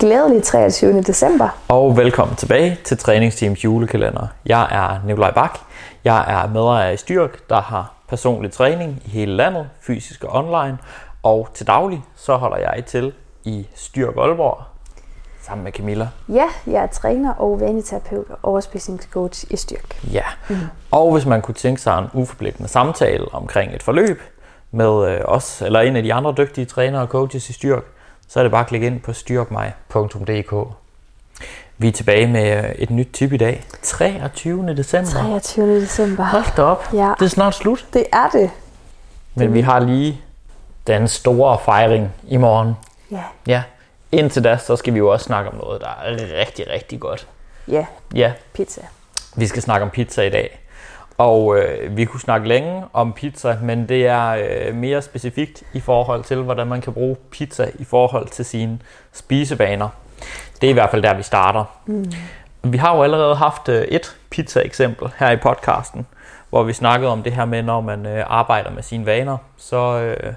Glædelig 23. december. Og velkommen tilbage til Træningsteams julekalender. Jeg er Nikolaj Bak. Jeg er medejer i Styrk, der har personlig træning i hele landet, fysisk og online. Og til daglig så holder jeg til i Styrk Aalborg sammen med Camilla. Ja, jeg er træner og vaneterapeut og overspisningscoach i Styrk. Ja, mm. og hvis man kunne tænke sig en uforpligtende samtale omkring et forløb med øh, os eller en af de andre dygtige trænere og coaches i Styrk, så er det bare at klikke ind på styrkmig.dk. Vi er tilbage med øh, et nyt tip i dag. 23. december. 23. december. Hold da op. Ja. Det er snart slut. Det er det. Men vi har lige den store fejring i morgen. Ja. Ja. Indtil da, så skal vi jo også snakke om noget, der er rigtig, rigtig godt. Ja, Ja, pizza. vi skal snakke om pizza i dag. Og øh, vi kunne snakke længe om pizza, men det er øh, mere specifikt i forhold til, hvordan man kan bruge pizza i forhold til sine spisevaner. Det er i hvert fald der, vi starter. Mm. Vi har jo allerede haft øh, et pizza-eksempel her i podcasten, hvor vi snakkede om det her med, når man øh, arbejder med sine vaner, så, øh,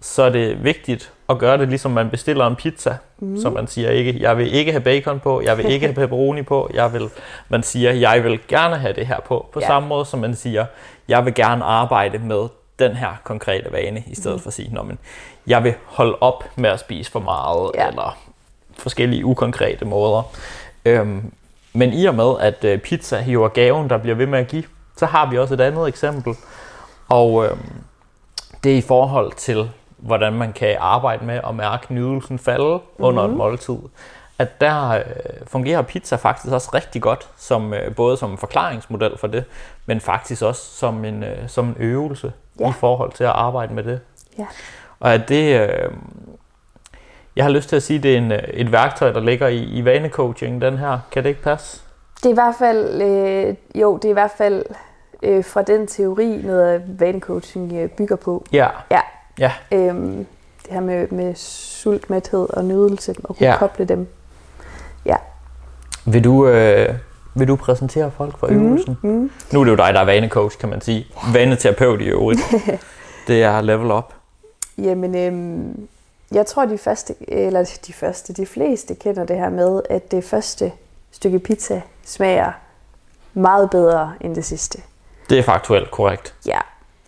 så er det vigtigt at gøre det, ligesom man bestiller en pizza. Mm. Så man siger ikke, jeg vil ikke have bacon på, jeg vil ikke have pepperoni på, jeg vil, man siger, jeg vil gerne have det her på. På Ja. samme måde som man siger, jeg vil gerne arbejde med den her konkrete vane, i stedet mm. for at sige, "Nå, men jeg vil holde op med at spise for meget, Ja. ja. eller forskellige ukonkrete måder. Øhm, men i og med, at øh, pizza hiver gaven, der bliver ved med at give, så har vi også et andet eksempel. Og øhm, det er i forhold til, hvordan man kan arbejde med at mærke nydelsen falde mm-hmm. under et måltid. At der øh, fungerer pizza faktisk også rigtig godt, som, øh, både som en forklaringsmodel for det, men faktisk også som en, øh, som en øvelse Ja. i forhold til at arbejde med det. Ja. Og at det, øh, jeg har lyst til at sige, det er en, et værktøj, der ligger i, i vanecoaching, den her. Kan det ikke passe? Det er i hvert fald, øh, jo, det er i hvert fald øh, fra den teori, noget vanecoaching øh, bygger på. Ja. Ja. Ja. Øhm, det her med, med sult, mæthed og nydelse, og kunne Ja. koble dem. Vil du, øh, vil du præsentere folk for øvelsen? Mm. Nu er det jo dig, der er vanecoach, kan man sige. Vaneterapeut i øvrigt. det er level up. Jamen, øhm, jeg tror, de første, eller de første, de fleste kender det her med, at det første stykke pizza smager meget bedre end det sidste. Det er faktuelt korrekt. Ja.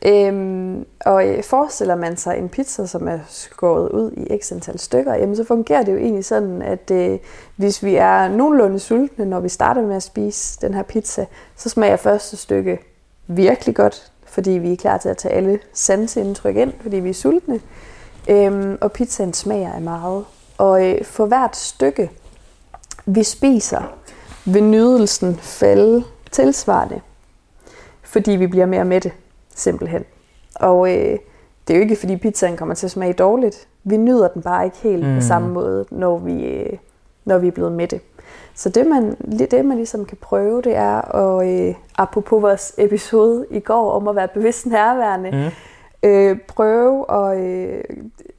Øhm, og øh, forestiller man sig en pizza, som er skåret ud i x antal stykker, jamen så fungerer det jo egentlig sådan, at øh, hvis vi er nogenlunde sultne, når vi starter med at spise den her pizza, så smager første stykke virkelig godt, fordi vi er klar til at tage alle sanseindtryk ind, fordi vi er sultne. Øhm, og pizzaen smager af meget. Og øh, for hvert stykke, vi spiser, vil nydelsen falde tilsvarende fordi vi bliver mere mætte, simpelthen. Og øh, det er jo ikke, fordi pizzaen kommer til at smage dårligt. Vi nyder den bare ikke helt mm. på Mm. samme måde, når vi, øh, når vi er blevet mætte. Så det man, det, man ligesom kan prøve, det er, at, øh, apropos vores episode i går om at være bevidst nærværende, Mm. øh, prøve at øh,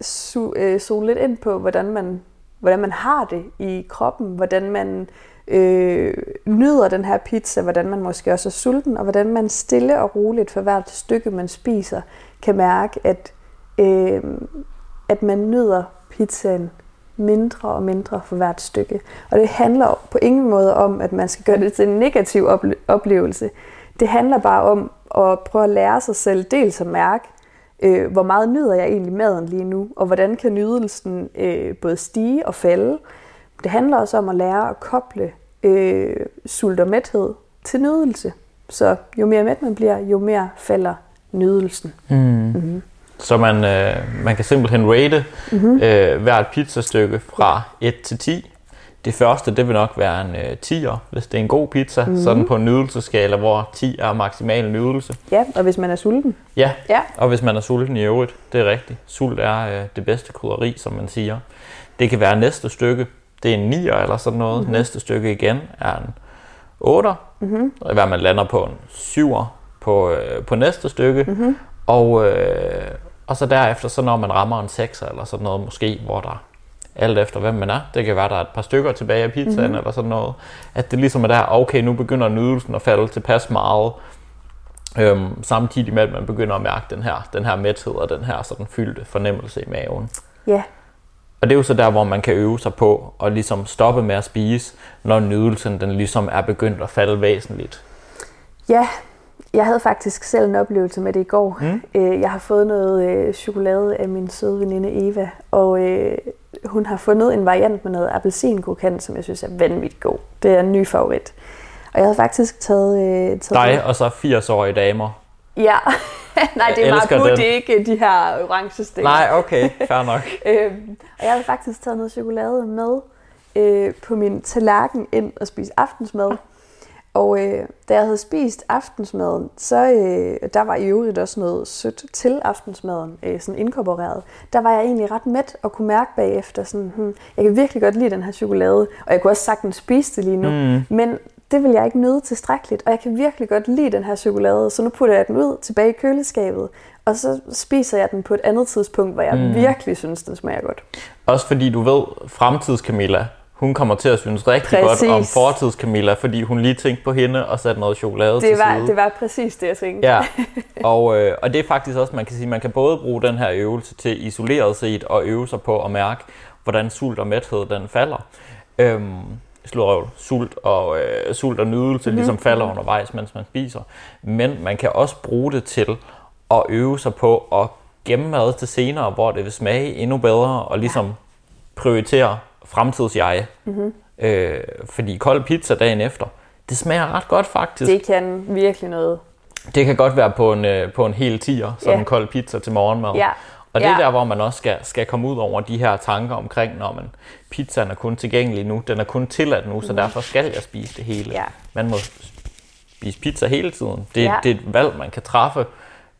su, øh, zone lidt ind på, hvordan man, hvordan man har det i kroppen, hvordan man øh, nyder den her pizza, hvordan man måske også er sulten, og hvordan man stille og roligt for hvert stykke, man spiser, kan mærke, at, øh, at man nyder pizzaen mindre og mindre for hvert stykke. Og det handler på ingen måde om, at man skal gøre det til en negativ ople- oplevelse. Det handler bare om at prøve at lære sig selv dels at mærke, øh, hvor meget nyder jeg egentlig maden lige nu, og hvordan kan nydelsen øh, både stige og falde. Det handler også om at lære at koble øh, sult og mæthed til nydelse. Så jo mere mæt man bliver, jo mere falder nydelsen. Mm. Mm-hmm. Så man, øh, man kan simpelthen rate mm-hmm. øh, hvert pizzastykke fra 1 til 10. Det første, det vil nok være en øh, 10'er, hvis det er en god pizza, mm-hmm. sådan på en nydelseskala, hvor 10 er maksimal nydelse. Ja, og hvis man er sulten. Ja, Ja, og hvis man er sulten i øvrigt, det er rigtigt. Sult er øh, det bedste krydderi, som man siger. Det kan være næste stykke, det er en 9'er eller sådan noget. Mm-hmm. Næste stykke igen er en 8'er. Mm-hmm. Er, man lander på en 7'er på, øh, på næste stykke. Mm-hmm. Og, øh, og så derefter, så når man rammer en 6'er eller sådan noget måske, hvor der alt efter hvem man er. Det kan være, der er et par stykker tilbage af pizzaen mm-hmm. eller sådan noget. At det ligesom er der, okay, nu begynder nydelsen at falde tilpas meget. Øhm, samtidig med, at man begynder at mærke den her, den her mæthed og den her sådan fyldte fornemmelse i maven. ja. Og det er jo så der, hvor man kan øve sig på og ligesom stoppe med at spise, når nydelsen den ligesom er begyndt at falde væsentligt. Ja, jeg havde faktisk selv en oplevelse med det i går. Mm. Øh, Jeg har fået noget øh, chokolade af min søde veninde Eva, og øh, hun har fundet en variant med noget appelsinkrokant, som jeg synes er vanvittigt god. Det er en ny favorit. Og jeg havde faktisk taget... Øh, taget Dig og så 80-årige damer. Ja, nej, det er den. det er ikke de her orange sten. Nej, okay, fair nok. Øhm, og jeg havde faktisk taget noget chokolade med øh, på min tallerken ind og spise aftensmad. Og øh, da jeg havde spist aftensmaden, så øh, der var i øvrigt også noget sødt til aftensmaden, øh, sådan inkorporeret. Der var jeg egentlig ret mæt og kunne mærke bagefter, sådan, hmm, jeg kan virkelig godt lide den her chokolade, og jeg kunne også sagtens spise det lige nu. Mm. Men det vil jeg ikke nyde tilstrækkeligt, og jeg kan virkelig godt lide den her chokolade, så nu putter jeg den ud tilbage i køleskabet, og så spiser jeg den på et andet tidspunkt, hvor jeg Mm. virkelig synes, den smager godt. Også fordi du ved, fremtids Camilla, hun kommer til at synes rigtig Præcis. godt om fortids Camilla, fordi hun lige tænkte på hende og satte noget chokolade til Det var, side. det var præcis det, jeg tænkte. Ja, og, øh, og det er faktisk også, man kan sige, man kan både bruge den her øvelse til isoleret set og øve sig på at mærke, hvordan sult og mæthed den falder. Øhm, slurøv, sult og, øh, sult og nydelse mm-hmm. ligesom falder undervejs, mens man spiser. Men man kan også bruge det til at øve sig på at gemme mad til senere, hvor det vil smage endnu bedre, og ligesom prioritere fremtids jeg. Mm-hmm. Øh, fordi kold pizza dagen efter, det smager ret godt faktisk. Det kan virkelig noget. Det kan godt være på en, øh, på en hel tier, som Ja. en kold pizza til morgenmad. Ja. Og det er Ja. der, hvor man også skal, skal komme ud over de her tanker omkring, når man pizzaen er kun tilgængelig nu, den er kun tilladt nu, så derfor skal jeg spise det hele. Ja. Man må spise pizza hele tiden. Det, Ja. det er et valg, man kan træffe.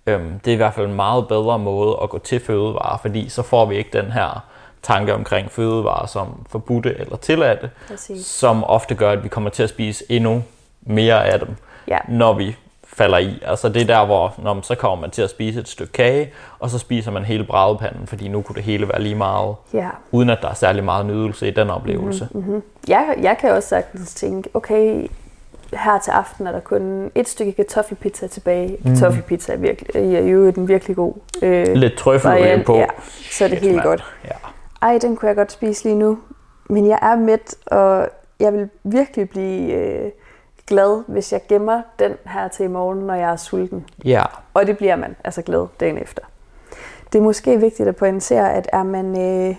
Øhm, det er i hvert fald en meget bedre måde at gå til fødevarer, fordi så får vi ikke den her tanke omkring fødevarer som forbudte eller tilladte, Præcis. som ofte gør, at vi kommer til at spise endnu mere af dem Ja. når vi falder i. Altså det er der, hvor når man, så kommer man til at spise et stykke kage, og så spiser man hele brædepanden, fordi nu kunne det hele være lige meget, Ja. uden at der er særlig meget nydelse i den oplevelse. Mm-hmm. Jeg, jeg kan også sagtens tænke, okay, her til aften er der kun et stykke kartoffelpizza tilbage. Mm. Kartoffelpizza er, virkelig, er jo en virkelig god øh, Lidt trøffelolie variant. på. Ja, så er det helt mand. godt. Ja. Ej, den kunne jeg godt spise lige nu. Men jeg er mæt, og jeg vil virkelig blive øh, glad, hvis jeg gemmer den her til i morgen, når jeg er sulten. ja. Og det bliver man altså glad dagen efter. Det er måske vigtigt at pointere, at er man, øh,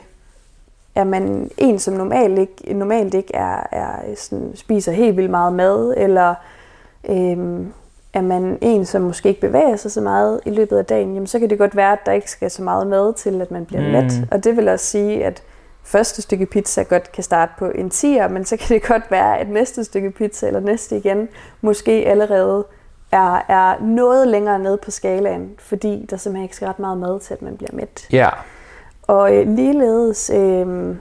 er man en, som normalt ikke, normalt ikke er, er sådan, spiser helt vildt meget mad, eller øh, er man en, som måske ikke bevæger sig så meget i løbet af dagen, jamen, så kan det godt være, at der ikke skal så meget mad til, at man bliver Mm. mæt. Og det vil også sige, at første stykke pizza godt kan starte på en 10'er, men så kan det godt være, at næste stykke pizza eller næste igen måske allerede er, er noget længere nede på skalaen, fordi der simpelthen ikke skal ret meget mad til, at man bliver mæt. Ja. Og øh, ligeledes øh,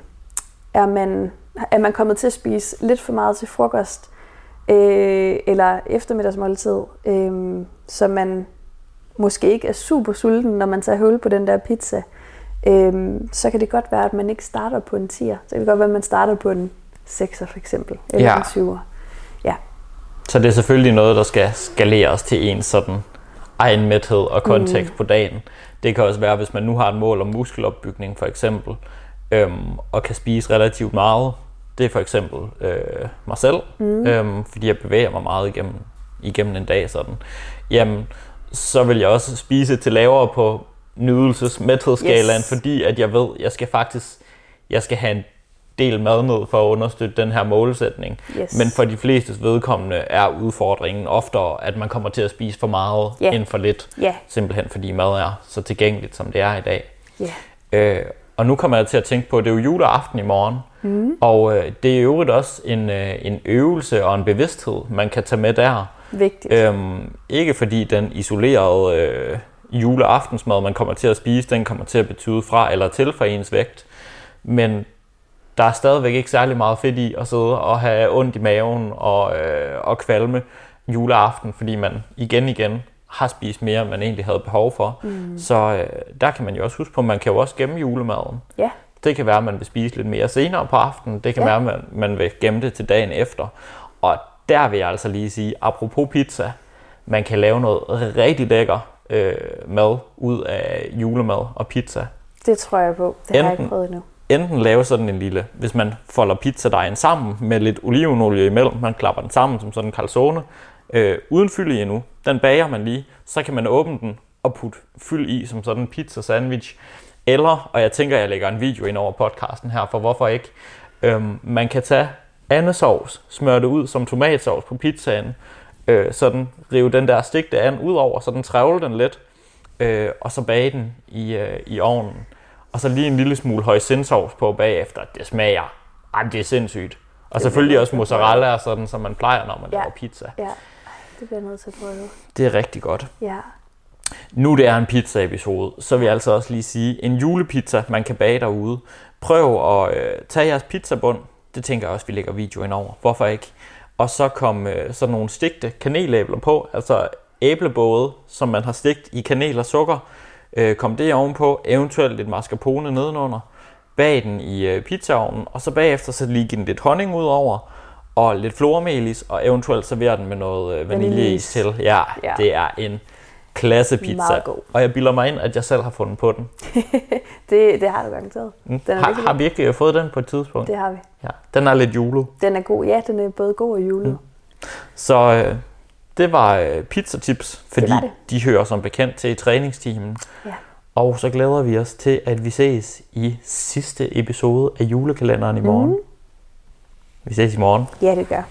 er, man, er man kommet til at spise lidt for meget til frokost øh, eller eftermiddagsmåltid, øh, så man måske ikke er super sulten, når man tager hul på den der pizza, øh, så kan det godt være, at man ikke starter på en 10'er. Så kan det godt være, at man starter på en 6'er for eksempel, eller Ja. en 7'er. Ja, Så det er selvfølgelig noget, der skal skaleres til en sådan egen mæthed og kontekst mm. på dagen. Det kan også være, hvis man nu har et mål om muskelopbygning for eksempel, øhm, og kan spise relativt meget. Det er for eksempel øh, mig selv, mm. øhm, fordi jeg bevæger mig meget igennem, igennem en dag sådan. Jamen, så vil jeg også spise til lavere på nydelsesmæthedsskalaen, Yes. fordi at jeg ved, jeg skal faktisk jeg skal have en del mad ned for at understøtte den her målsætning. Yes. Men for de flestes vedkommende er udfordringen oftere, at man kommer til at spise for meget Ja. end for lidt. Ja. Simpelthen fordi mad er så tilgængeligt, som det er i dag. ja. Øh, og nu kommer jeg til at tænke på, at det er jo juleaften i morgen. Mm. Og øh, det er i øvrigt også en, øh, en øvelse og en bevidsthed, man kan tage med der. vigtigt. Øhm, ikke fordi den isolerede øh, juleaftensmad, man kommer til at spise, den kommer til at betyde fra eller til for ens vægt. Men der er stadigvæk ikke særlig meget fedt i at sidde og have ondt i maven og, øh, og kvalme juleaften, fordi man igen igen har spist mere, end man egentlig havde behov for. Mm. Så øh, der kan man jo også huske på, man kan jo også gemme julemaden. Ja, Det kan være, at man vil spise lidt mere senere på aftenen. Det kan ja. være, at man, man vil gemme det til dagen efter. Og der vil jeg altså lige sige, apropos pizza, man kan lave noget rigtig lækker øh, mad ud af julemad og pizza. det tror jeg på. Det har jeg Enten- ikke prøvet endnu. enten lave sådan en lille, hvis man folder pizzadejen sammen med lidt olivenolie imellem, man klapper den sammen som sådan en calzone, øh, uden fyld i endnu, den bager man lige, så kan man åbne den og putte fyld i som sådan en pizza sandwich. Eller, og jeg tænker, jeg lægger en video ind over podcasten her, for hvorfor ikke, øhm, man kan tage andesovs, smøre det ud som tomatsovs på pizzaen, øh, sådan rive den der stigte and ud over, så den trævle den lidt, øh, og så bage den i, øh, i ovnen. Og så lige en lille smule højsindsovs på bagefter. Det smager, ej, det er sindssygt. Og selvfølgelig også mozzarella og sådan, som man plejer, når man Ja. laver pizza. Ja, det bliver nødt til at prøve. Det er rigtig godt. Ja. Nu det er en pizza-episode, så vil jeg altså også lige sige, en julepizza, man kan bage derude. Prøv at øh, tage jeres pizzabund. Det tænker jeg også, vi lægger videoen over. Hvorfor ikke? Og så kom øh, sådan nogle stigte kanelæbler på, altså æblebåde, som man har stigt i kanel og sukker. Øh, kom det ovenpå, eventuelt lidt mascarpone nedenunder. Bag den i øh, pizzaovnen, og så bagefter så lige den lidt honning ud over, og lidt flormelis, og eventuelt servere den med noget øh, vaniljeis Vaniljeis. til. Ja, Ja. det er en klasse pizza. Og jeg bilder mig ind, at jeg selv har fundet på den. Det, det har du garanteret. Mm. Den er Har, virkelig har god. virkelig fået den på et tidspunkt. Det har vi. Ja, den er lidt julet. Den er god. Ja, den er både god og julet. Mm. Så øh, det var øh, pizzatips, fordi var det. de hører som bekendt til i træningsteamen. Ja. Og så glæder vi os til, at vi ses i sidste episode af julekalenderen i morgen. Mhm. Vi ses i morgen. ja, det gør.